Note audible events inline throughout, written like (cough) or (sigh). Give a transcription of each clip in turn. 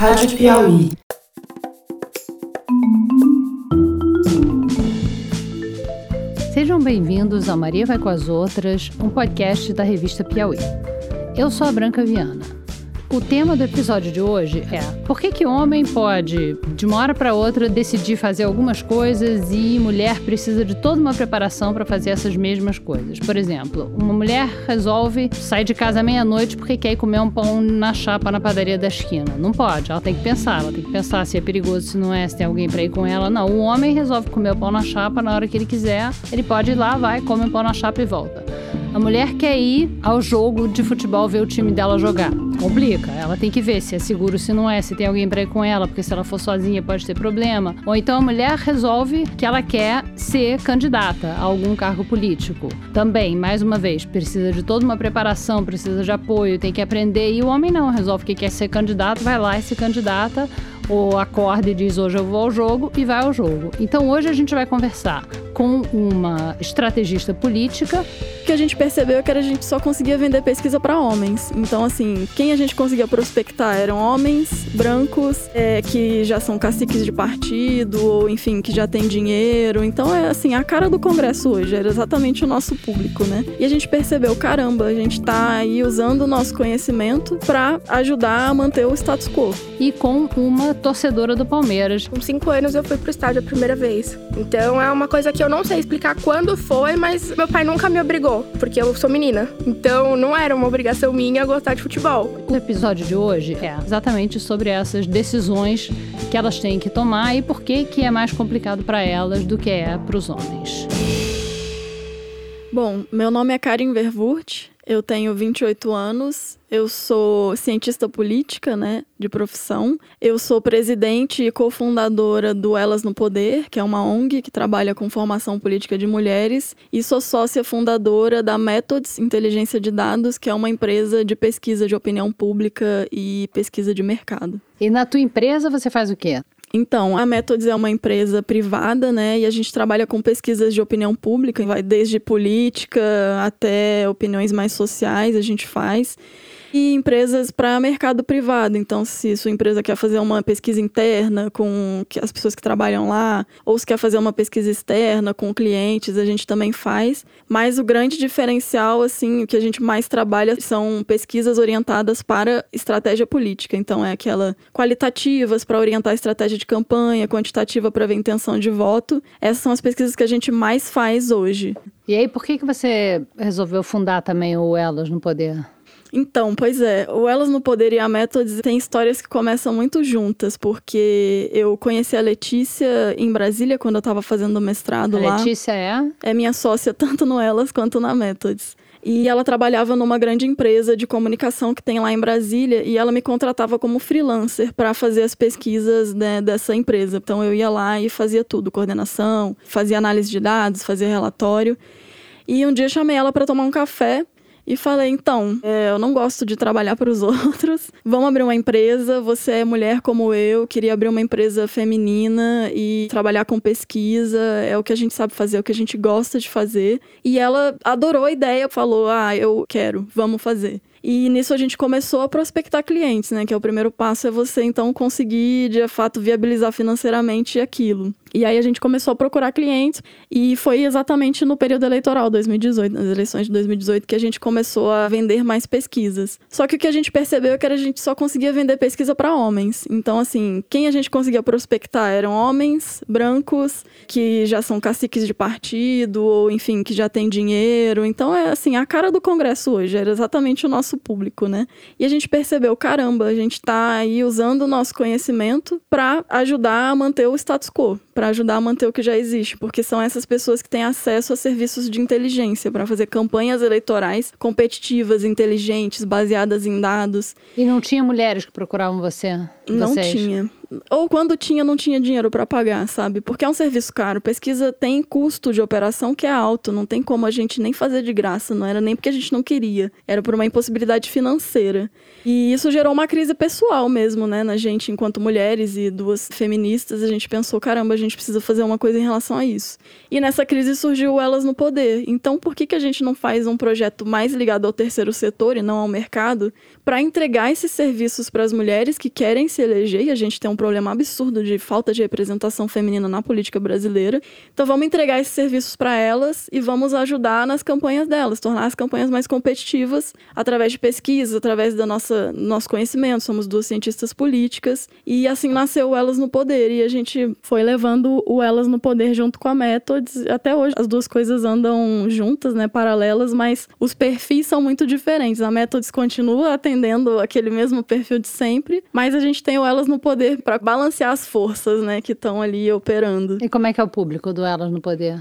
Rádio Piauí. Sejam bem-vindos ao Maria Vai com as Outras, um podcast da revista Piauí. Eu sou a Branca Viana. O tema do episódio de hoje é por que que homem pode, de uma hora para outra, decidir fazer algumas coisas e mulher precisa de toda uma preparação para fazer essas mesmas coisas. Por exemplo, uma mulher resolve sair de casa meia-noite porque quer ir comer um pão na chapa na padaria da esquina. Não pode, ela tem que pensar, ela tem que pensar se é perigoso, se não é, se tem alguém para ir com ela. Não, o homem resolve comer o pão na chapa na hora que ele quiser, ele pode ir lá, vai, come o pão na chapa e volta. A mulher quer ir ao jogo de futebol ver o time dela jogar. Complica. Ela tem que ver se é seguro, se não é, se tem alguém para ir com ela, porque se ela for sozinha pode ter problema. Ou então a mulher resolve que ela quer ser candidata a algum cargo político. Também, mais uma vez, precisa de toda uma preparação, precisa de apoio, tem que aprender. E o homem não, resolve que quer ser candidato, vai lá e se candidata ou acorda e diz hoje eu vou ao jogo e vai ao jogo. Então hoje a gente vai conversar com uma estrategista política. que a gente percebeu é que a gente só conseguia vender pesquisa para homens. Então, assim, quem a gente conseguia prospectar eram homens brancos é, que já são caciques de partido, ou enfim, que já têm dinheiro. Então, é assim, a cara do Congresso hoje, era exatamente o nosso público, né? E a gente percebeu, caramba, a gente tá aí usando o nosso conhecimento para ajudar a manter o status quo. E com uma torcedora do Palmeiras. Com cinco anos eu fui pro estádio a primeira vez. Então é uma coisa que eu não sei explicar quando foi, mas meu pai nunca me obrigou, porque eu sou menina. Então não era uma obrigação minha gostar de futebol. O episódio de hoje é exatamente sobre essas decisões que elas têm que tomar e por que que é mais complicado para elas do que é para os homens. Bom, meu nome é Karin Verwurt, eu tenho 28 anos, eu sou cientista política, né, de profissão. Eu sou presidente e cofundadora do Elas no Poder, que é uma ONG que trabalha com formação política de mulheres, e sou sócia fundadora da Methods Inteligência de Dados, que é uma empresa de pesquisa de opinião pública e pesquisa de mercado. E na tua empresa você faz o quê? Então, a Methods é uma empresa privada, né? E a gente trabalha com pesquisas de opinião pública, vai desde política até opiniões mais sociais, a gente faz e empresas para mercado privado. Então, se sua empresa quer fazer uma pesquisa interna com as pessoas que trabalham lá, ou se quer fazer uma pesquisa externa com clientes, a gente também faz. Mas o grande diferencial, assim, o que a gente mais trabalha são pesquisas orientadas para estratégia política. Então, é aquela qualitativas para orientar a estratégia de campanha, quantitativa para ver intenção de voto. Essas são as pesquisas que a gente mais faz hoje. E aí, por que, que você resolveu fundar também o Elas no Poder? Então, pois é, o Elas no Poder e a Methods tem histórias que começam muito juntas, porque eu conheci a Letícia em Brasília quando eu estava fazendo mestrado a lá. Letícia é? É minha sócia (laughs) tanto no Elas quanto na Methods. E ela trabalhava numa grande empresa de comunicação que tem lá em Brasília e ela me contratava como freelancer para fazer as pesquisas né, dessa empresa. Então eu ia lá e fazia tudo, coordenação, fazia análise de dados, fazia relatório. E um dia chamei ela para tomar um café e falei: então, é, eu não gosto de trabalhar para os (laughs) outros. Vamos abrir uma empresa. Você é mulher como eu, queria abrir uma empresa feminina e trabalhar com pesquisa. É o que a gente sabe fazer, é o que a gente gosta de fazer. E ela adorou a ideia, falou: ah, eu quero, vamos fazer. E nisso a gente começou a prospectar clientes, né? Que é o primeiro passo é você então conseguir de fato viabilizar financeiramente aquilo. E aí a gente começou a procurar clientes e foi exatamente no período eleitoral 2018, nas eleições de 2018, que a gente começou a vender mais pesquisas. Só que o que a gente percebeu é que a gente só conseguia vender pesquisa para homens. Então assim, quem a gente conseguia prospectar eram homens brancos que já são caciques de partido ou enfim, que já têm dinheiro. Então é assim, a cara do Congresso hoje era exatamente o nosso público, né? E a gente percebeu, caramba, a gente tá aí usando o nosso conhecimento para ajudar a manter o status quo para ajudar a manter o que já existe, porque são essas pessoas que têm acesso a serviços de inteligência para fazer campanhas eleitorais competitivas, inteligentes, baseadas em dados. E não tinha mulheres que procuravam você? Não vocês? tinha. Ou quando tinha, não tinha dinheiro para pagar, sabe? Porque é um serviço caro. Pesquisa tem custo de operação que é alto, não tem como a gente nem fazer de graça, não era nem porque a gente não queria, era por uma impossibilidade financeira. E isso gerou uma crise pessoal mesmo, né, na gente, enquanto mulheres e duas feministas, a gente pensou, caramba, a gente precisa fazer uma coisa em relação a isso. E nessa crise surgiu Elas no Poder. Então, por que, que a gente não faz um projeto mais ligado ao terceiro setor e não ao mercado, para entregar esses serviços para as mulheres que querem se eleger? E a gente tem um problema absurdo de falta de representação feminina na política brasileira. Então, vamos entregar esses serviços para elas e vamos ajudar nas campanhas delas, tornar as campanhas mais competitivas através de pesquisas, através da nossa nosso conhecimento, somos duas cientistas políticas, e assim nasceu Elas no Poder, e a gente foi levando o Elas no Poder junto com a Methods, até hoje as duas coisas andam juntas, né, paralelas, mas os perfis são muito diferentes. A Methods continua atendendo aquele mesmo perfil de sempre, mas a gente tem o Elas no Poder para balancear as forças, né, que estão ali operando. E como é que é o público do Elas no Poder?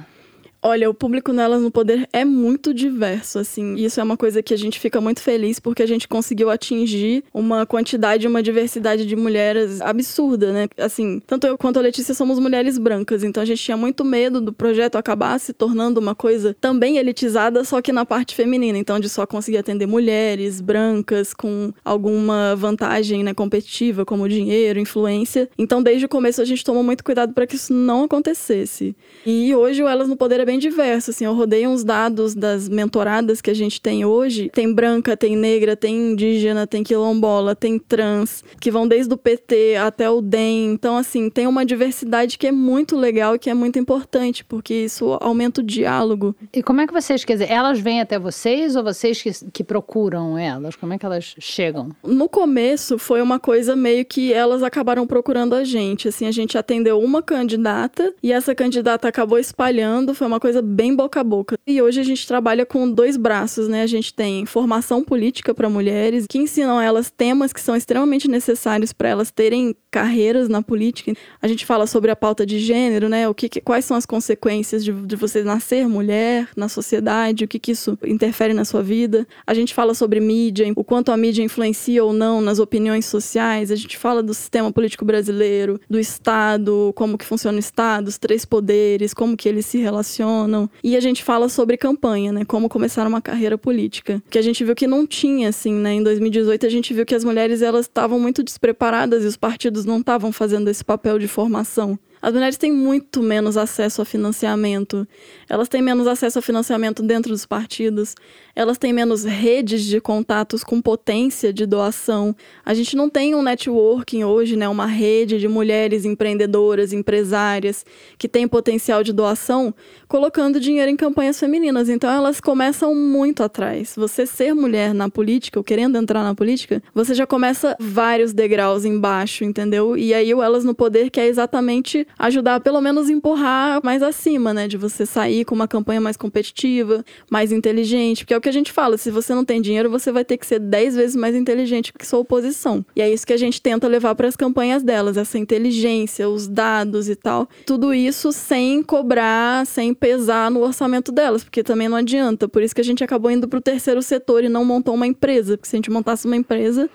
Olha, o público nelas no poder é muito diverso, assim. E isso é uma coisa que a gente fica muito feliz porque a gente conseguiu atingir uma quantidade, uma diversidade de mulheres absurda, né? Assim, tanto eu quanto a Letícia somos mulheres brancas, então a gente tinha muito medo do projeto acabar se tornando uma coisa também elitizada, só que na parte feminina. Então, de só conseguir atender mulheres brancas com alguma vantagem, né, competitiva, como dinheiro, influência. Então, desde o começo a gente tomou muito cuidado para que isso não acontecesse. E hoje o Elas no Poder é bem diverso, assim, eu rodei uns dados das mentoradas que a gente tem hoje. Tem branca, tem negra, tem indígena, tem quilombola, tem trans, que vão desde o PT até o DEM. Então, assim, tem uma diversidade que é muito legal e que é muito importante, porque isso aumenta o diálogo. E como é que vocês, quer dizer, elas vêm até vocês ou vocês que, que procuram elas? Como é que elas chegam? No começo foi uma coisa meio que elas acabaram procurando a gente. Assim, a gente atendeu uma candidata e essa candidata acabou espalhando, foi uma coisa bem boca a boca. E hoje a gente trabalha com dois braços, né? A gente tem formação política para mulheres, que ensinam elas temas que são extremamente necessários para elas terem carreiras na política. A gente fala sobre a pauta de gênero, né? O que, quais são as consequências de, de você nascer mulher na sociedade, o que, que isso interfere na sua vida. A gente fala sobre mídia, o quanto a mídia influencia ou não nas opiniões sociais. A gente fala do sistema político brasileiro, do Estado, como que funciona o Estado, os três poderes, como que eles se relacionam funcionam. E a gente fala sobre campanha, né? Como começar uma carreira política. Que a gente viu que não tinha, assim, né? Em 2018 a gente viu que as mulheres elas estavam muito despreparadas e os partidos não estavam fazendo esse papel de formação. As mulheres têm muito menos acesso a financiamento. Elas têm menos acesso a financiamento dentro dos partidos. Elas têm menos redes de contatos com potência de doação. A gente não tem um networking hoje, né, uma rede de mulheres empreendedoras, empresárias que têm potencial de doação, colocando dinheiro em campanhas femininas. Então elas começam muito atrás. Você ser mulher na política, ou querendo entrar na política, você já começa vários degraus embaixo, entendeu? E aí o Elas no Poder quer exatamente ajudar pelo menos empurrar mais acima, né? De você sair com uma campanha mais competitiva, mais inteligente. Porque é o que a gente fala: se você não tem dinheiro, você vai ter que ser 10 vezes mais inteligente que sua oposição. E é isso que a gente tenta levar para as campanhas delas: essa inteligência, os dados e tal. Tudo isso sem cobrar, sem pesar no orçamento delas, porque também não adianta. Por isso que a gente acabou indo para o terceiro setor e não montou uma empresa. Porque se a gente montasse uma empresa,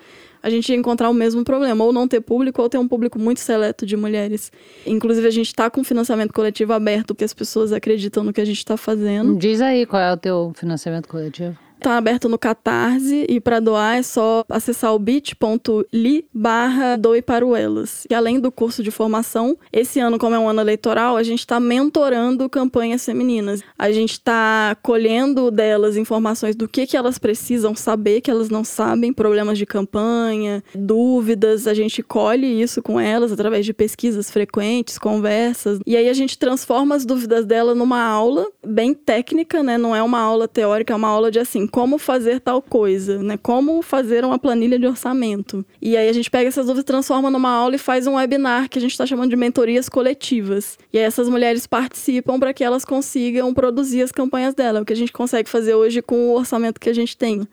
a gente ia encontrar o mesmo problema, ou não ter público, ou ter um público muito seleto de mulheres. Inclusive, a gente está com financiamento coletivo aberto, porque as pessoas acreditam no que a gente está fazendo. Diz aí qual é o teu financiamento coletivo. Tá aberto no Catarse e para doar é só acessar o bit.ly barra doe para o Elas. E além do curso de formação, esse ano, como é um ano eleitoral, a gente está mentorando campanhas femininas. A gente está colhendo delas informações do que, que elas precisam saber, que elas não sabem, problemas de campanha, dúvidas. A gente colhe isso com elas através de pesquisas frequentes, conversas. E aí a gente transforma as dúvidas dela numa aula bem técnica, né? Não é uma aula teórica, é uma aula de assim, como fazer tal coisa, né? Como fazer uma planilha de orçamento. E aí a gente pega essas dúvidas, transforma numa aula e faz um webinar que a gente está chamando de mentorias coletivas. E aí essas mulheres participam para que elas consigam produzir as campanhas dela, o que a gente consegue fazer hoje com o orçamento que a gente tem.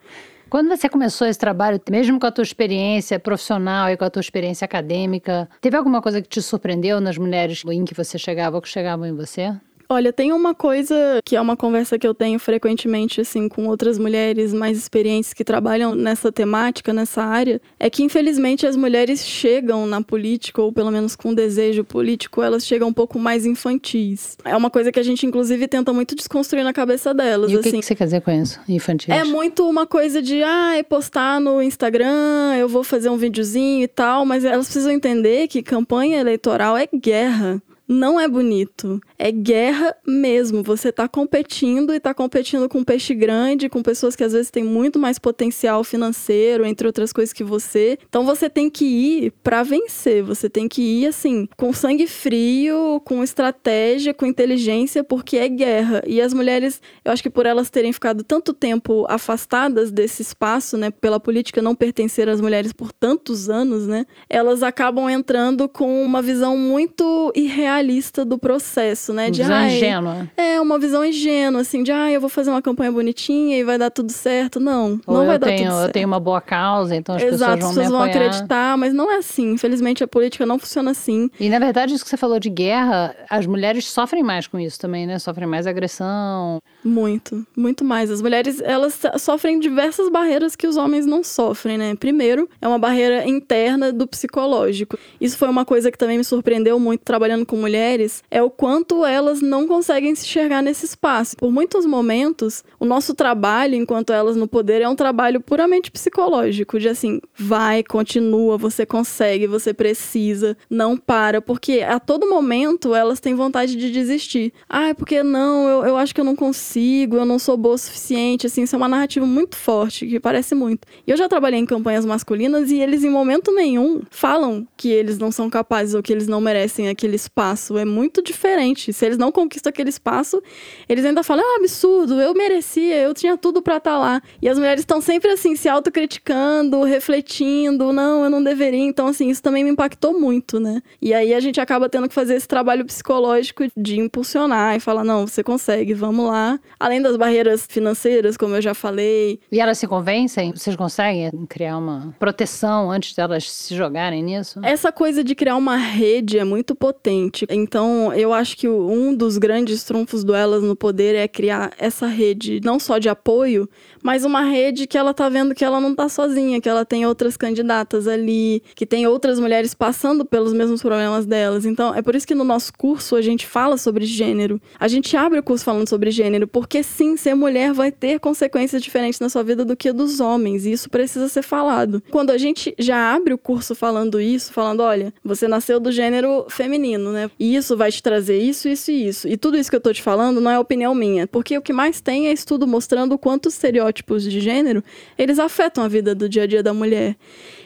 Quando você começou esse trabalho, mesmo com a tua experiência profissional e com a tua experiência acadêmica, teve alguma coisa que te surpreendeu nas mulheres em que você chegava ou que chegavam em você? Olha, tem uma coisa que é uma conversa que eu tenho frequentemente, assim, com outras mulheres mais experientes que trabalham nessa temática, nessa área, é que infelizmente as mulheres chegam na política, ou pelo menos com desejo político, elas chegam um pouco mais infantis. É uma coisa que a gente, inclusive, tenta muito desconstruir na cabeça delas. E assim. o que, que você quer dizer com isso, infantis? É muito uma coisa de, ah, é postar no Instagram, eu vou fazer um videozinho e tal, mas elas precisam entender que campanha eleitoral é guerra não é bonito. É guerra mesmo. Você tá competindo e tá competindo com peixe grande, com pessoas que às vezes têm muito mais potencial financeiro, entre outras coisas que você. Então você tem que ir para vencer. Você tem que ir assim, com sangue frio, com estratégia, com inteligência, porque é guerra. E as mulheres, eu acho que por elas terem ficado tanto tempo afastadas desse espaço, né, pela política não pertencer às mulheres por tantos anos, né, elas acabam entrando com uma visão muito irreal realista do processo, né? De, visão ingênua. É, uma visão ingênua, assim, de, ah, eu vou fazer uma campanha bonitinha e vai dar tudo certo. Não, Ou não vai dar tenho, tudo certo. Eu tenho uma boa causa, então as Exato, pessoas vão as pessoas vão acreditar, mas não é assim. Infelizmente, a política não funciona assim. E, na verdade, isso que você falou de guerra, as mulheres sofrem mais com isso também, né? Sofrem mais agressão. Muito, muito mais. As mulheres, elas sofrem diversas barreiras que os homens não sofrem, né? Primeiro, é uma barreira interna do psicológico. Isso foi uma coisa que também me surpreendeu muito trabalhando com mulheres, é o quanto elas não conseguem se enxergar nesse espaço. Por muitos momentos, o nosso trabalho, enquanto elas no poder, é um trabalho puramente psicológico, de assim, vai, continua, você consegue, você precisa, não para, porque a todo momento elas têm vontade de desistir. Ah, porque não, eu, eu acho que eu não consigo, eu não sou boa o suficiente, assim, isso é uma narrativa muito forte, que parece muito. E eu já trabalhei em campanhas masculinas e eles, em momento nenhum, falam que eles não são capazes ou que eles não merecem aquele espaço. É muito diferente. Se eles não conquistam aquele espaço, eles ainda falam: ah, absurdo, eu merecia, eu tinha tudo para estar tá lá. E as mulheres estão sempre assim, se autocriticando, refletindo: não, eu não deveria. Então, assim, isso também me impactou muito, né? E aí a gente acaba tendo que fazer esse trabalho psicológico de impulsionar e falar: não, você consegue, vamos lá. Além das barreiras financeiras, como eu já falei. E elas se convencem? Vocês conseguem criar uma proteção antes delas se jogarem nisso? Essa coisa de criar uma rede é muito potente. Então, eu acho que um dos grandes trunfos do Elas no Poder é criar essa rede, não só de apoio, mas uma rede que ela tá vendo que ela não tá sozinha, que ela tem outras candidatas ali, que tem outras mulheres passando pelos mesmos problemas delas. Então, é por isso que no nosso curso a gente fala sobre gênero. A gente abre o curso falando sobre gênero, porque sim, ser mulher vai ter consequências diferentes na sua vida do que dos homens, e isso precisa ser falado. Quando a gente já abre o curso falando isso, falando, olha, você nasceu do gênero feminino, né? E isso vai te trazer isso, isso e isso. E tudo isso que eu tô te falando não é opinião minha, porque o que mais tem é estudo mostrando quantos estereótipos de gênero eles afetam a vida do dia a dia da mulher.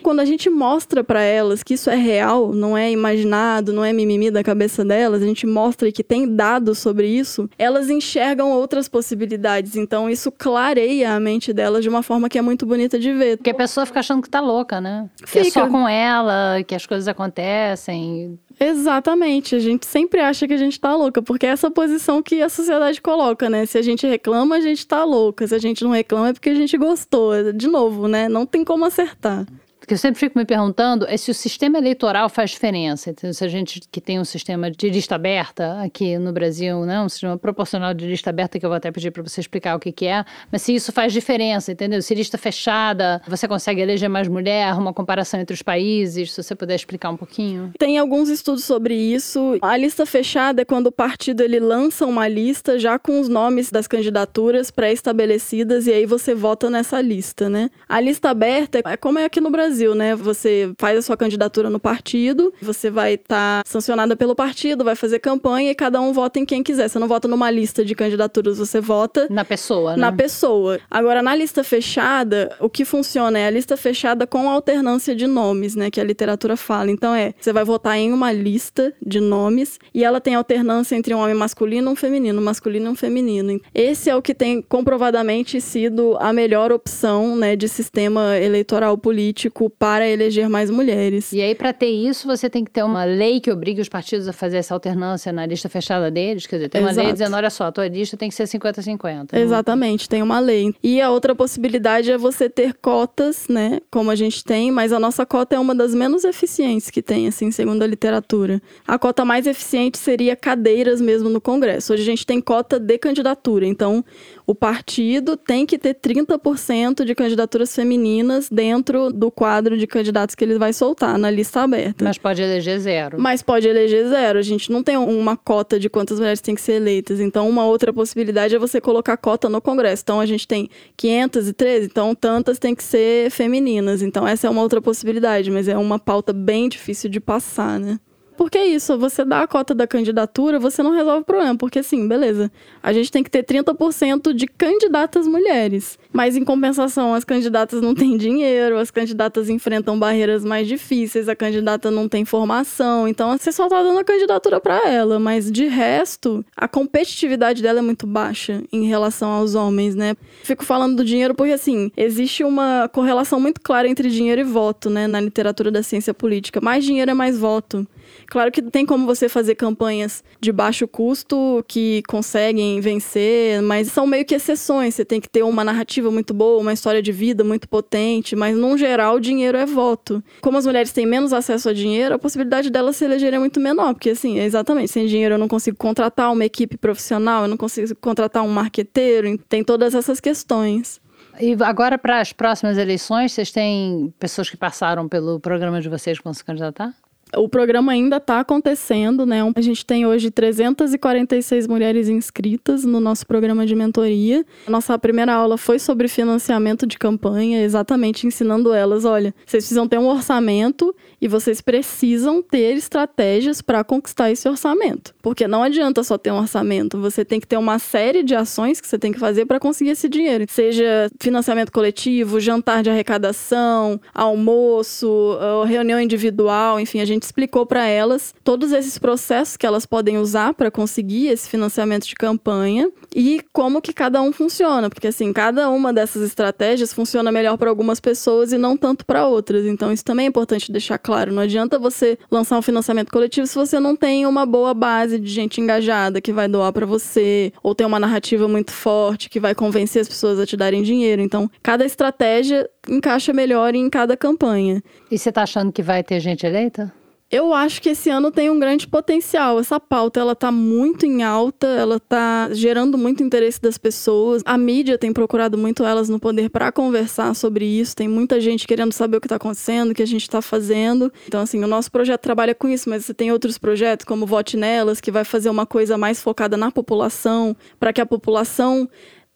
Quando a gente mostra para elas que isso é real, não é imaginado, não é mimimi da cabeça delas, a gente mostra que tem dados sobre isso, elas enxergam outras possibilidades. Então isso clareia a mente delas de uma forma que é muito bonita de ver. Porque a pessoa fica achando que tá louca, né? Que Fica. é só com ela, que as coisas acontecem. Exatamente, a gente sempre acha que a gente tá louca, porque é essa posição que a sociedade coloca, né? Se a gente reclama, a gente tá louca. Se a gente não reclama, é porque a gente gostou. De novo, né? Não tem como acertar. Que eu sempre fico me perguntando é se o sistema eleitoral faz diferença. Então, se a gente que tem um sistema de lista aberta aqui no Brasil, né, um sistema proporcional de lista aberta, que eu vou até pedir para você explicar o que, que é, mas se isso faz diferença, entendeu? Se lista fechada, você consegue eleger mais mulher, uma comparação entre os países, se você puder explicar um pouquinho. Tem alguns estudos sobre isso. A lista fechada é quando o partido ele lança uma lista já com os nomes das candidaturas pré-estabelecidas e aí você vota nessa lista, né? A lista aberta é como é aqui no Brasil, né? Você faz a sua candidatura no partido, você vai estar tá sancionada pelo partido, vai fazer campanha e cada um vota em quem quiser. Você não vota numa lista de candidaturas, você vota na pessoa, né? Na pessoa. Agora, na lista fechada, o que funciona é a lista fechada com alternância de nomes, né? Que a literatura fala. Então é, você vai votar em uma lista de nomes e ela tem alternância entre um homem masculino e um feminino, um masculino e um feminino. Esse é o que tem comprovadamente sido a melhor opção, né, de sistema eleitoral político para eleger mais mulheres. E aí, para ter isso, você tem que ter uma lei que obrigue os partidos a fazer essa alternância na lista fechada deles. Quer dizer, tem uma Exato. lei dizendo: olha só, a tua lista tem que ser 50-50. Exatamente, tem uma lei. E a outra possibilidade é você ter cotas, né? Como a gente tem, mas a nossa cota é uma das menos eficientes que tem, assim, segundo a literatura. A cota mais eficiente seria cadeiras mesmo no Congresso. Hoje a gente tem cota de candidatura, então o partido tem que ter 30% de candidaturas femininas dentro do quadro de candidatos que ele vai soltar na lista aberta. Mas pode eleger zero. Mas pode eleger zero. A gente não tem uma cota de quantas mulheres têm que ser eleitas. Então, uma outra possibilidade é você colocar cota no Congresso. Então, a gente tem 513, então tantas têm que ser femininas. Então, essa é uma outra possibilidade, mas é uma pauta bem difícil de passar, né? Porque é isso, você dá a cota da candidatura, você não resolve o problema. Porque, assim, beleza, a gente tem que ter 30% de candidatas mulheres. Mas, em compensação, as candidatas não têm dinheiro, as candidatas enfrentam barreiras mais difíceis, a candidata não tem formação. Então, você só tá dando a candidatura para ela. Mas, de resto, a competitividade dela é muito baixa em relação aos homens, né? Fico falando do dinheiro porque, assim, existe uma correlação muito clara entre dinheiro e voto, né? Na literatura da ciência política. Mais dinheiro é mais voto. Claro que tem como você fazer campanhas de baixo custo que conseguem vencer, mas são meio que exceções. Você tem que ter uma narrativa muito boa, uma história de vida muito potente, mas no geral, dinheiro é voto. Como as mulheres têm menos acesso a dinheiro, a possibilidade delas se elegerem é muito menor, porque assim, exatamente, sem dinheiro eu não consigo contratar uma equipe profissional, eu não consigo contratar um marqueteiro, tem todas essas questões. E agora, para as próximas eleições, vocês têm pessoas que passaram pelo programa de vocês que vão se candidatar? O programa ainda está acontecendo, né? A gente tem hoje 346 mulheres inscritas no nosso programa de mentoria. Nossa primeira aula foi sobre financiamento de campanha, exatamente ensinando elas: olha, vocês precisam ter um orçamento e vocês precisam ter estratégias para conquistar esse orçamento. Porque não adianta só ter um orçamento, você tem que ter uma série de ações que você tem que fazer para conseguir esse dinheiro. Seja financiamento coletivo, jantar de arrecadação, almoço, reunião individual, enfim, a gente explicou para elas todos esses processos que elas podem usar para conseguir esse financiamento de campanha e como que cada um funciona, porque assim, cada uma dessas estratégias funciona melhor para algumas pessoas e não tanto para outras. Então isso também é importante deixar claro, não adianta você lançar um financiamento coletivo se você não tem uma boa base de gente engajada que vai doar para você ou tem uma narrativa muito forte que vai convencer as pessoas a te darem dinheiro. Então, cada estratégia encaixa melhor em cada campanha. E você tá achando que vai ter gente eleita? Eu acho que esse ano tem um grande potencial. Essa pauta, ela tá muito em alta, ela tá gerando muito interesse das pessoas. A mídia tem procurado muito elas no poder para conversar sobre isso. Tem muita gente querendo saber o que tá acontecendo, o que a gente tá fazendo. Então, assim, o nosso projeto trabalha com isso, mas você tem outros projetos, como Vote Nelas, que vai fazer uma coisa mais focada na população, para que a população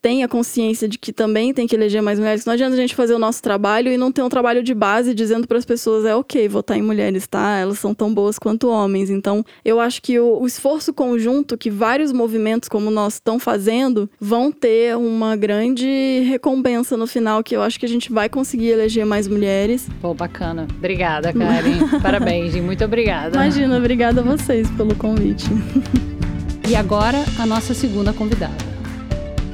tenha consciência de que também tem que eleger mais mulheres. Não adianta a gente fazer o nosso trabalho e não ter um trabalho de base dizendo para as pessoas é ok votar em mulheres, tá? Elas são tão boas quanto homens. Então, eu acho que o, o esforço conjunto que vários movimentos como nós estão fazendo vão ter uma grande recompensa no final, que eu acho que a gente vai conseguir eleger mais mulheres. Pô, bacana. Obrigada, Karen. (laughs) Parabéns, e muito obrigada. Imagina, obrigada a vocês pelo convite. e agora, a nossa segunda convidada.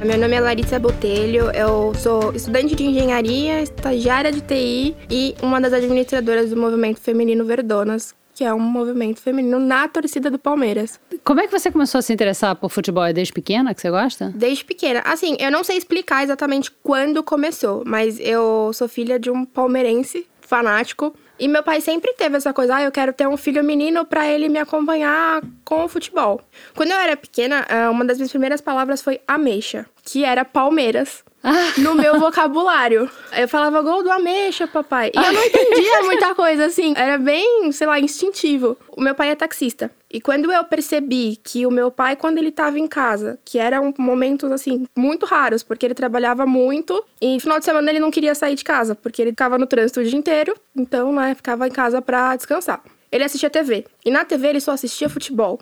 Meu nome é Larissa Botelho, eu sou estudante de engenharia, estagiária de TI e uma das administradoras do movimento feminino Verdonas, que é um movimento feminino na torcida do Palmeiras. Como é que você começou a se interessar por futebol? É desde pequena que você gosta? Desde pequena. Assim, eu não sei explicar exatamente quando começou, mas eu sou filha de um palmeirense fanático. E meu pai sempre teve essa coisa, ah, eu quero ter um filho menino para ele me acompanhar com o futebol. Quando eu era pequena, uma das minhas primeiras palavras foi ameixa, que era Palmeiras. (laughs) no meu vocabulário. Eu falava gol do ameixa, papai. E eu não (laughs) entendia muita coisa, assim. Era bem, sei lá, instintivo. O meu pai é taxista. E quando eu percebi que o meu pai, quando ele estava em casa, que eram momentos, assim, muito raros, porque ele trabalhava muito, e no final de semana ele não queria sair de casa, porque ele ficava no trânsito o dia inteiro, então, né, ficava em casa pra descansar. Ele assistia TV. E na TV ele só assistia futebol.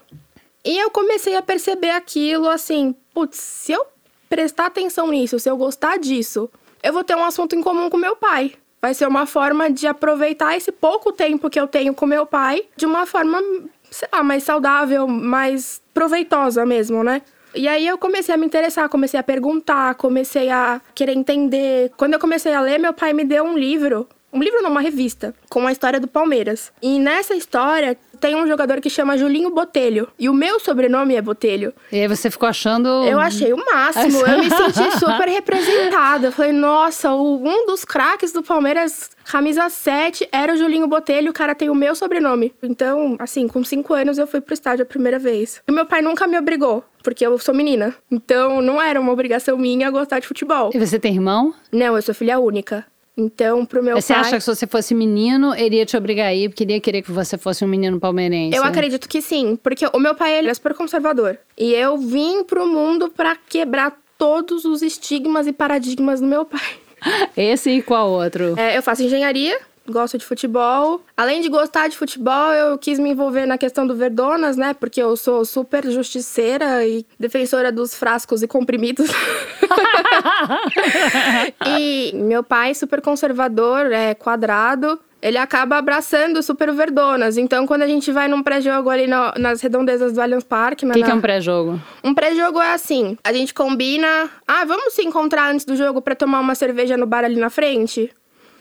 E eu comecei a perceber aquilo, assim, putz, se eu prestar atenção nisso, se eu gostar disso, eu vou ter um assunto em comum com meu pai. Vai ser uma forma de aproveitar esse pouco tempo que eu tenho com meu pai de uma forma, sei lá, mais saudável, mais proveitosa mesmo, né? E aí eu comecei a me interessar, comecei a perguntar, comecei a querer entender. Quando eu comecei a ler, meu pai me deu um livro, um livro não, uma revista, com a história do Palmeiras. E nessa história tem um jogador que chama Julinho Botelho. E o meu sobrenome é Botelho. E aí você ficou achando. Eu achei o máximo. Eu me senti (laughs) super representada. Eu falei, nossa, um dos craques do Palmeiras, camisa 7, era o Julinho Botelho. O cara tem o meu sobrenome. Então, assim, com cinco anos eu fui pro estádio a primeira vez. E meu pai nunca me obrigou. Porque eu sou menina. Então, não era uma obrigação minha gostar de futebol. E você tem irmão? Não, eu sou filha única. Então, pro meu Você pai. acha que se você fosse menino, ele ia te obrigar a ir, porque ele ia querer que você fosse um menino palmeirense? Eu acredito que sim, porque o meu pai ele é super conservador. E eu vim pro mundo pra quebrar todos os estigmas e paradigmas do meu pai. (laughs) Esse e qual outro? É, eu faço engenharia, gosto de futebol. Além de gostar de futebol, eu quis me envolver na questão do Verdonas, né? Porque eu sou super justiceira e defensora dos frascos e comprimidos. (laughs) e meu pai, super conservador, é quadrado. Ele acaba abraçando super Verdonas. Então, quando a gente vai num pré-jogo ali no- nas redondezas do Allianz Parque... O que, que é um pré-jogo? Um pré-jogo é assim: a gente combina. Ah, vamos se encontrar antes do jogo pra tomar uma cerveja no bar ali na frente?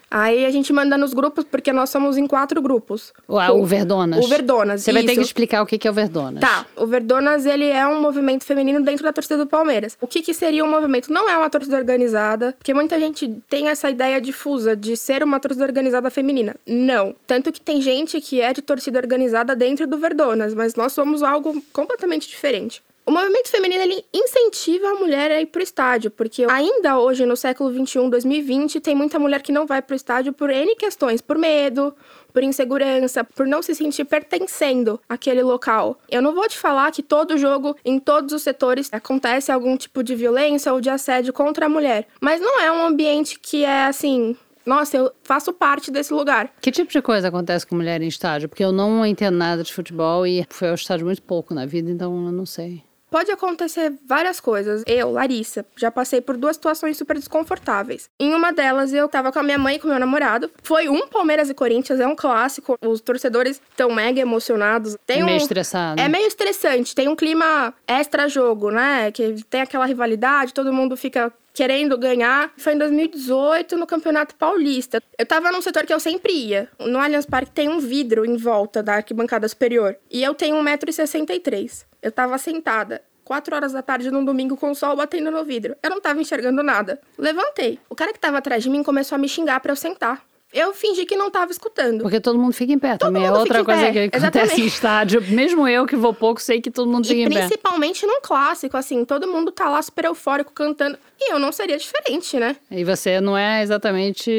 Aí a gente manda nos grupos, porque nós somos em quatro grupos. O, ah, o Verdonas. O Verdonas, Você vai ter que explicar o que que é o Verdonas. Tá, o Verdonas, ele é um movimento feminino dentro da torcida do Palmeiras. O que que seria um movimento? Não é uma torcida organizada, porque muita gente tem essa ideia difusa de ser uma torcida organizada feminina. Não. Tanto que tem gente que é de torcida organizada dentro do Verdonas, mas nós somos algo completamente diferente. O movimento feminino ele incentiva a mulher a ir pro estádio, porque ainda hoje, no século 21, 2020, tem muita mulher que não vai pro estádio por N questões, por medo, por insegurança, por não se sentir pertencendo àquele local. Eu não vou te falar que todo jogo, em todos os setores, acontece algum tipo de violência ou de assédio contra a mulher, mas não é um ambiente que é assim. Nossa, eu faço parte desse lugar. Que tipo de coisa acontece com mulher em estádio? Porque eu não entendo nada de futebol e fui ao estádio muito pouco na vida, então eu não sei. Pode acontecer várias coisas. Eu, Larissa, já passei por duas situações super desconfortáveis. Em uma delas, eu tava com a minha mãe e com meu namorado. Foi um Palmeiras e Corinthians, é um clássico. Os torcedores estão mega emocionados. Tem É meio um... estressado. É meio estressante, tem um clima extra-jogo, né? Que tem aquela rivalidade, todo mundo fica querendo ganhar. Foi em 2018, no Campeonato Paulista. Eu tava num setor que eu sempre ia. No Allianz Parque tem um vidro em volta da arquibancada superior. E eu tenho 1,63m. Eu tava sentada. 4 horas da tarde num domingo com o sol batendo no vidro. Eu não tava enxergando nada. Levantei. O cara que tava atrás de mim começou a me xingar pra eu sentar. Eu fingi que não tava escutando. Porque todo mundo fica em pé também. É outra coisa que acontece exatamente. em estádio. Mesmo eu que vou pouco, sei que todo mundo fica E em pé. principalmente num clássico, assim, todo mundo tá lá super eufórico cantando. E eu não seria diferente, né? E você não é exatamente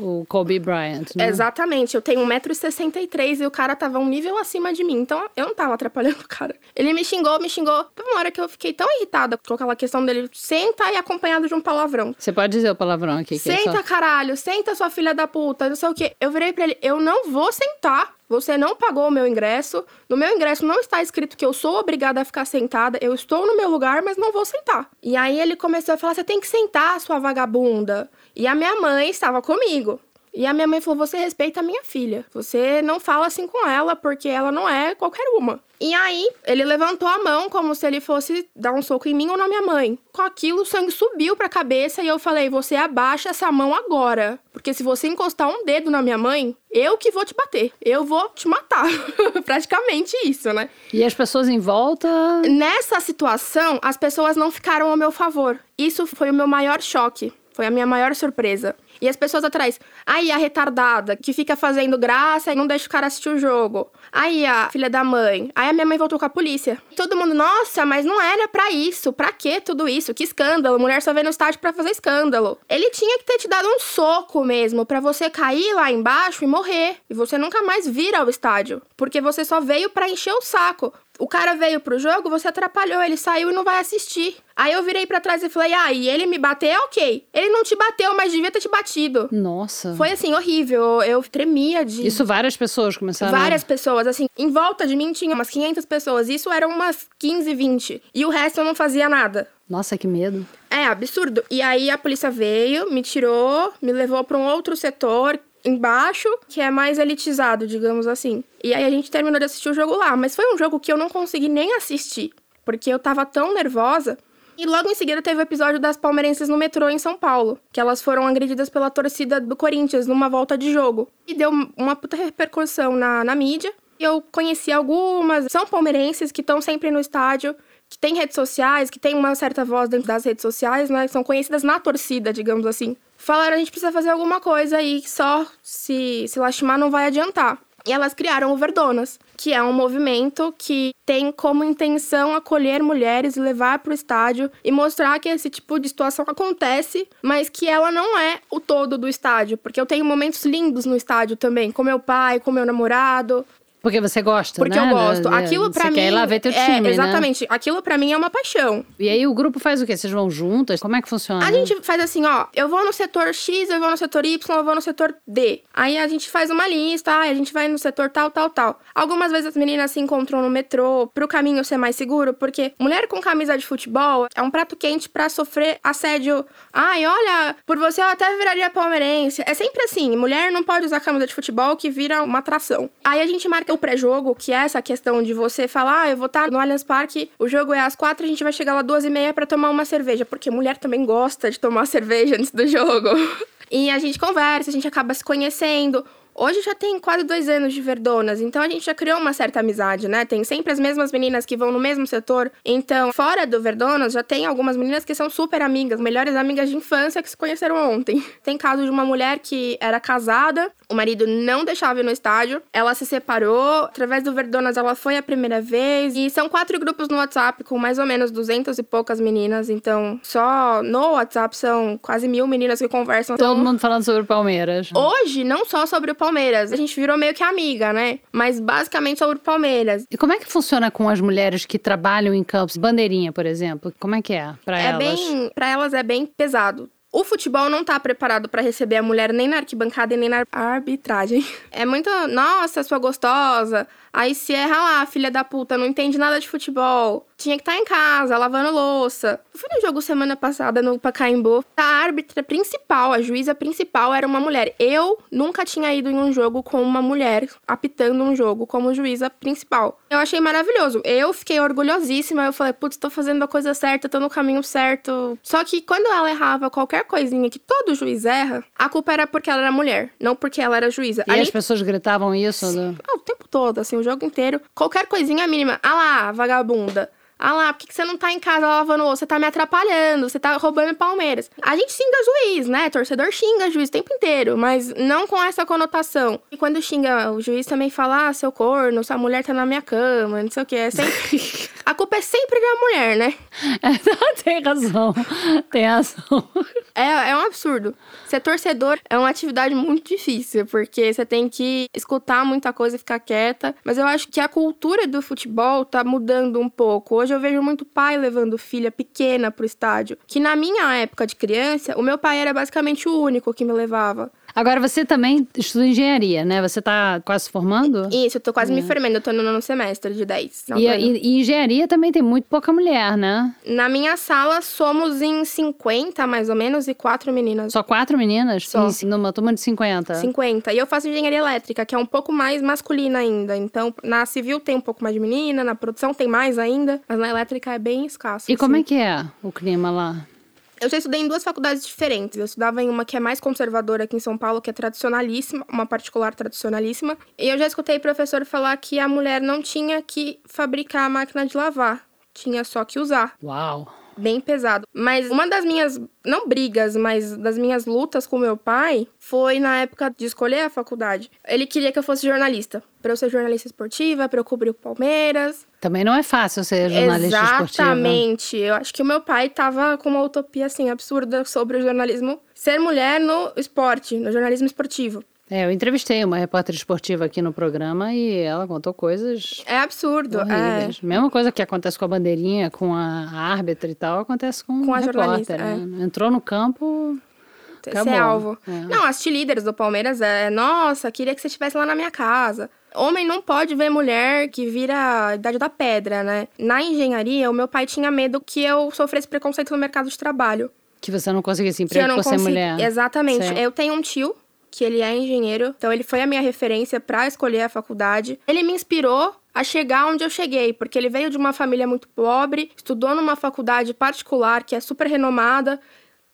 o Kobe Bryant, né? Exatamente. Eu tenho 1,63m e o cara tava um nível acima de mim. Então eu não tava atrapalhando o cara. Ele me xingou, me xingou. Teve uma hora que eu fiquei tão irritada com aquela questão dele senta e acompanhado de um palavrão. Você pode dizer o palavrão aqui. Que é Senta, só... caralho, senta, sua filha da puta, não sei o quê. Eu virei pra ele, eu não vou sentar. Você não pagou o meu ingresso. No meu ingresso não está escrito que eu sou obrigada a ficar sentada. Eu estou no meu lugar, mas não vou sentar. E aí ele começou a falar: você tem que sentar, sua vagabunda. E a minha mãe estava comigo. E a minha mãe falou: Você respeita a minha filha. Você não fala assim com ela, porque ela não é qualquer uma. E aí, ele levantou a mão como se ele fosse dar um soco em mim ou na minha mãe. Com aquilo, o sangue subiu pra cabeça e eu falei: Você abaixa essa mão agora. Porque se você encostar um dedo na minha mãe, eu que vou te bater. Eu vou te matar. (laughs) Praticamente isso, né? E as pessoas em volta. Nessa situação, as pessoas não ficaram ao meu favor. Isso foi o meu maior choque. Foi a minha maior surpresa. E as pessoas atrás, aí a retardada que fica fazendo graça e não deixa o cara assistir o jogo. Aí a filha da mãe. Aí a minha mãe voltou com a polícia. Todo mundo, nossa, mas não era pra isso. Pra que tudo isso? Que escândalo. Mulher só vem no estádio pra fazer escândalo. Ele tinha que ter te dado um soco mesmo pra você cair lá embaixo e morrer. E você nunca mais vir ao estádio. Porque você só veio pra encher o saco. O cara veio pro jogo, você atrapalhou, ele saiu e não vai assistir. Aí eu virei pra trás e falei: ah, e ele me bateu, ok. Ele não te bateu, mas devia ter te batido. Nossa. Foi assim, horrível. Eu tremia de. Isso várias pessoas começaram. a- Várias pessoas, assim, em volta de mim tinha umas 500 pessoas. Isso eram umas 15, 20. E o resto eu não fazia nada. Nossa, que medo. É absurdo. E aí a polícia veio, me tirou, me levou pra um outro setor embaixo, que é mais elitizado, digamos assim. E aí a gente terminou de assistir o jogo lá, mas foi um jogo que eu não consegui nem assistir, porque eu tava tão nervosa. E logo em seguida teve o episódio das palmeirenses no metrô em São Paulo, que elas foram agredidas pela torcida do Corinthians numa volta de jogo. E deu uma puta repercussão na, na mídia. Eu conheci algumas, são palmeirenses que estão sempre no estádio, que têm redes sociais, que têm uma certa voz dentro das redes sociais, né? São conhecidas na torcida, digamos assim. Falaram, a gente precisa fazer alguma coisa aí, só se, se lastimar não vai adiantar. E elas criaram o Verdonas, que é um movimento que tem como intenção acolher mulheres, levar para o estádio e mostrar que esse tipo de situação acontece, mas que ela não é o todo do estádio. Porque eu tenho momentos lindos no estádio também, com meu pai, com meu namorado. Porque você gosta, Porque né? eu gosto. Aquilo pra mim. quer ir lá ver teu é, time, né? Exatamente. Aquilo pra mim é uma paixão. E aí o grupo faz o quê? Vocês vão juntas? Como é que funciona? A gente faz assim, ó, eu vou no setor X, eu vou no setor Y, eu vou no setor D. Aí a gente faz uma lista, a gente vai no setor tal, tal, tal. Algumas vezes as meninas se encontram no metrô pro caminho ser mais seguro, porque mulher com camisa de futebol é um prato quente pra sofrer assédio. Ai, olha, por você eu até viraria palmeirense. É sempre assim, mulher não pode usar camisa de futebol que vira uma atração. Aí a gente marca o pré-jogo, que é essa questão de você falar, ah, eu vou estar no Allianz Parque, o jogo é às quatro, a gente vai chegar lá duas e meia pra tomar uma cerveja, porque mulher também gosta de tomar (laughs) cerveja antes do jogo. E a gente conversa, a gente acaba se conhecendo. Hoje já tem quase dois anos de Verdonas, então a gente já criou uma certa amizade, né? Tem sempre as mesmas meninas que vão no mesmo setor. Então, fora do Verdonas, já tem algumas meninas que são super amigas, melhores amigas de infância que se conheceram ontem. Tem caso de uma mulher que era casada, o marido não deixava ir no estádio, ela se separou, através do Verdonas ela foi a primeira vez. E são quatro grupos no WhatsApp com mais ou menos duzentas e poucas meninas, então só no WhatsApp são quase mil meninas que conversam. Todo Então, mundo falando sobre o Palmeiras. Hoje, não só sobre o Palmeiras, a gente virou meio que amiga, né? Mas basicamente sobre o Palmeiras. E como é que funciona com as mulheres que trabalham em campos? Bandeirinha, por exemplo. Como é que é pra É elas? bem, para elas é bem pesado. O futebol não tá preparado pra receber a mulher nem na arquibancada e nem na arbitragem. É muito, nossa, sua gostosa. Aí se erra lá, filha da puta, não entende nada de futebol. Tinha que estar em casa, lavando louça. Eu fui no jogo semana passada no Pacaembu. A árbitra principal, a juíza principal era uma mulher. Eu nunca tinha ido em um jogo com uma mulher apitando um jogo como juíza principal. Eu achei maravilhoso. Eu fiquei orgulhosíssima. Eu falei, putz, tô fazendo a coisa certa, tô no caminho certo. Só que quando ela errava qualquer coisinha que todo juiz erra, a culpa era porque ela era mulher, não porque ela era juíza. E Ali- as pessoas gritavam isso? do- ah, o tempo todo, assim, o jogo inteiro. Qualquer coisinha mínima. Ah lá, vagabunda. Ah lá, por que, você não tá em casa lavando? Você tá me atrapalhando, você tá roubando Palmeiras. A gente xinga juiz, né? Torcedor xinga juiz o tempo inteiro, mas não com essa conotação. E quando xinga o juiz também fala, ah, seu corno, sua mulher tá na minha cama, não sei o que. É sempre... (laughs) A culpa é sempre da mulher, né? (laughs) Tem razão. Tem razão. É, é um absurdo. Ser torcedor é uma atividade muito difícil, porque você tem que escutar muita coisa e ficar quieta. Mas eu acho que a cultura do futebol tá mudando um pouco. Hoje eu vejo muito pai levando filha pequena pro estádio. Que na minha época de criança, o meu pai era basicamente o único que me levava. Agora, você também estuda engenharia, né? Você tá quase se formando? Isso, eu tô quase me formando, eu tô no nono semestre de 10. E, e- e engenharia também tem muito pouca mulher, né? Na minha sala somos em 50, mais ou menos, e quatro meninas. Só quatro meninas? Só. Em- numa turma de 50. 50. E eu faço engenharia elétrica, que é um pouco mais masculina ainda. Então, na civil tem um pouco mais de menina, na produção tem mais ainda, mas na elétrica é bem escasso. E como é assim. que é o clima lá? Eu já estudei em duas faculdades diferentes. Eu estudava em uma que é mais conservadora aqui em São Paulo, que é tradicionalíssima, uma particular tradicionalíssima. E eu já escutei professor falar que a mulher não tinha que fabricar a máquina de lavar, tinha só que usar. Uau! Bem pesado. Mas uma das minhas, não brigas, mas das minhas lutas com meu pai foi na época de escolher a faculdade. Ele queria que eu fosse jornalista. Pra eu ser jornalista esportiva, pra eu cobrir o Palmeiras. Também não é fácil ser jornalista esportiva. Exatamente. Eu acho que o meu pai tava com uma utopia assim absurda sobre o jornalismo. Ser mulher no esporte, no jornalismo esportivo. É, eu entrevistei uma repórter esportiva aqui no programa e ela contou coisas É absurdo. É. Mesma coisa que acontece com a bandeirinha, com a árbitra e tal, acontece com, Com o a repórter. né? Entrou no campo, Ser Acabou. alvo. É. Não, as líderes do Palmeiras é, nossa, queria que você estivesse lá na minha casa. Homem não pode ver mulher que vira a idade da pedra, né? Na engenharia, o meu pai tinha medo que eu sofresse preconceito no mercado de trabalho. que você não conseguisse emprego por ser consegui- mulher. Exatamente. Certo. Eu tenho um tio que ele é engenheiro, então ele foi a minha referência pra escolher a faculdade. Ele me inspirou a chegar onde eu cheguei, porque ele veio de uma família muito pobre, estudou numa faculdade particular que é super renomada.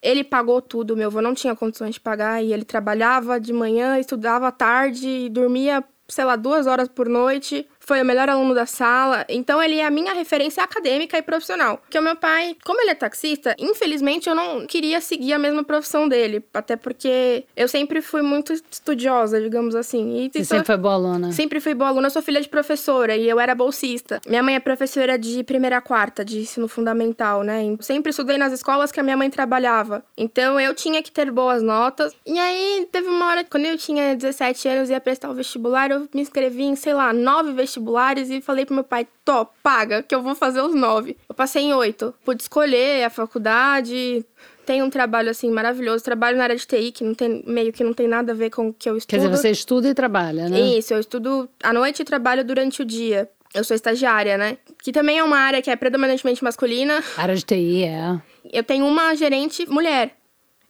Ele pagou tudo, meu avô não tinha condições de pagar e ele trabalhava de manhã, estudava à tarde dormia, sei lá, duas horas por noite foi o melhor aluno da sala. Então ele é a minha referência acadêmica e profissional. Porque o meu pai, como ele é taxista, infelizmente eu não queria seguir a mesma profissão dele, até porque eu sempre fui muito estudiosa, digamos assim. E Você sempre foi boa aluna? Sempre fui boa aluna. Eu sou filha de professora e eu era bolsista. Minha mãe é professora de primeira a quarta, de ensino fundamental, né? Sempre estudei nas escolas que a minha mãe trabalhava. Então eu tinha que ter boas notas. E aí teve uma hora, quando eu tinha 17 anos e ia prestar o vestibular, eu me inscrevi em, sei lá, nove vestibulares vestibulares e falei pro meu pai, tô, paga, que eu vou fazer os nove. Eu passei em oito. Pude escolher a faculdade, tem um trabalho assim maravilhoso, trabalho na área de TI que não tem meio que não tem nada a ver com o que eu estudo. Quer dizer, você estuda e trabalha, né? Isso, eu estudo à noite e trabalho durante o dia. Eu sou estagiária, né? Que também é uma área que é predominantemente masculina. A área de TI, é. Eu tenho uma gerente mulher.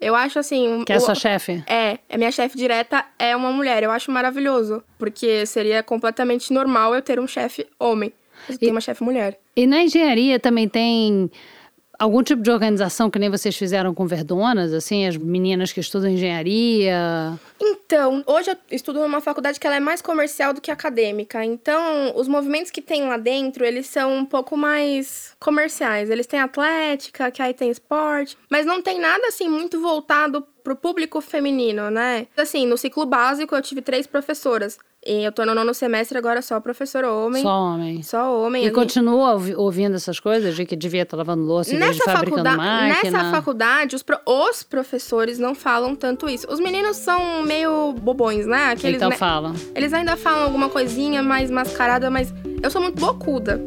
Eu acho assim. Que é a sua chefe? É, a minha chefe direta é uma mulher. Eu acho maravilhoso. Porque seria completamente normal eu ter um chefe homem. Eu tenho uma chefe mulher. E na engenharia também tem algum tipo de organização que nem vocês fizeram com Verdonas, assim, as meninas que estudam engenharia? Então, hoje eu estudo numa faculdade que ela é mais comercial do que acadêmica. Então, os movimentos que tem lá dentro, eles são um pouco mais comerciais. Eles têm atlética, que aí tem esporte, mas não tem nada assim muito voltado pro público feminino, né? Assim, no ciclo básico eu tive três professoras. Eu tô no nono semestre agora só professor homem. Só homem. Só homem. E continua ouvindo essas coisas de que devia estar lavando louça nessa de fabricando máquina? Nessa faculdade, os, pro, os professores não falam tanto isso. Os meninos são meio bobões, né? Aqueles, então né? falam. Eles ainda falam alguma coisinha mais mascarada, mas eu sou muito bocuda.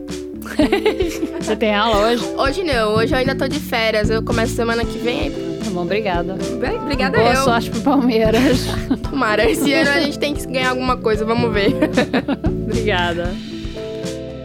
Você tem aula hoje? Hoje não, hoje eu ainda tô de férias. Eu começo semana que vem. Tá bom, obrigada. Bem, obrigada Boa eu. Boa sorte pro Palmeiras. (laughs) Tomara, esse ano a gente tem que ganhar alguma coisa, vamos ver. (laughs) obrigada.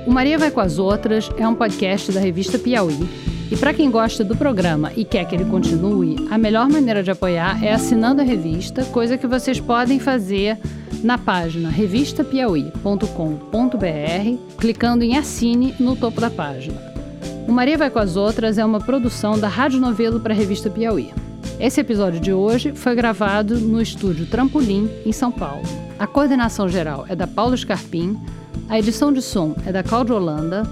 O Maria Vai com as Outras é um podcast da revista Piauí. E para quem gosta do programa e quer que ele continue, a melhor maneira de apoiar é assinando a revista, coisa que vocês podem fazer na página revistapiauí.com.br, clicando em Assine no topo da página. O Maria Vai com as Outras é uma produção da Rádio Novelo para a revista Piauí. Esse episódio de hoje foi gravado no estúdio Trampolim, em São Paulo. A coordenação geral é da Paulo Scarpim, a edição de som é da Cláudia Holanda,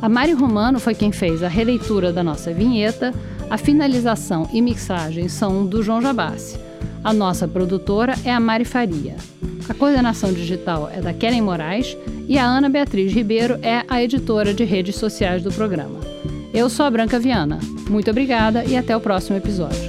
a Mari Romano foi quem fez a releitura da nossa vinheta, a finalização e mixagem são do João Jabassi. A nossa produtora é a Mari Faria. A coordenação digital é da Keren Moraes e a Ana Beatriz Ribeiro é a editora de redes sociais do programa. Eu sou a Branca Viana. Muito obrigada e até o próximo episódio.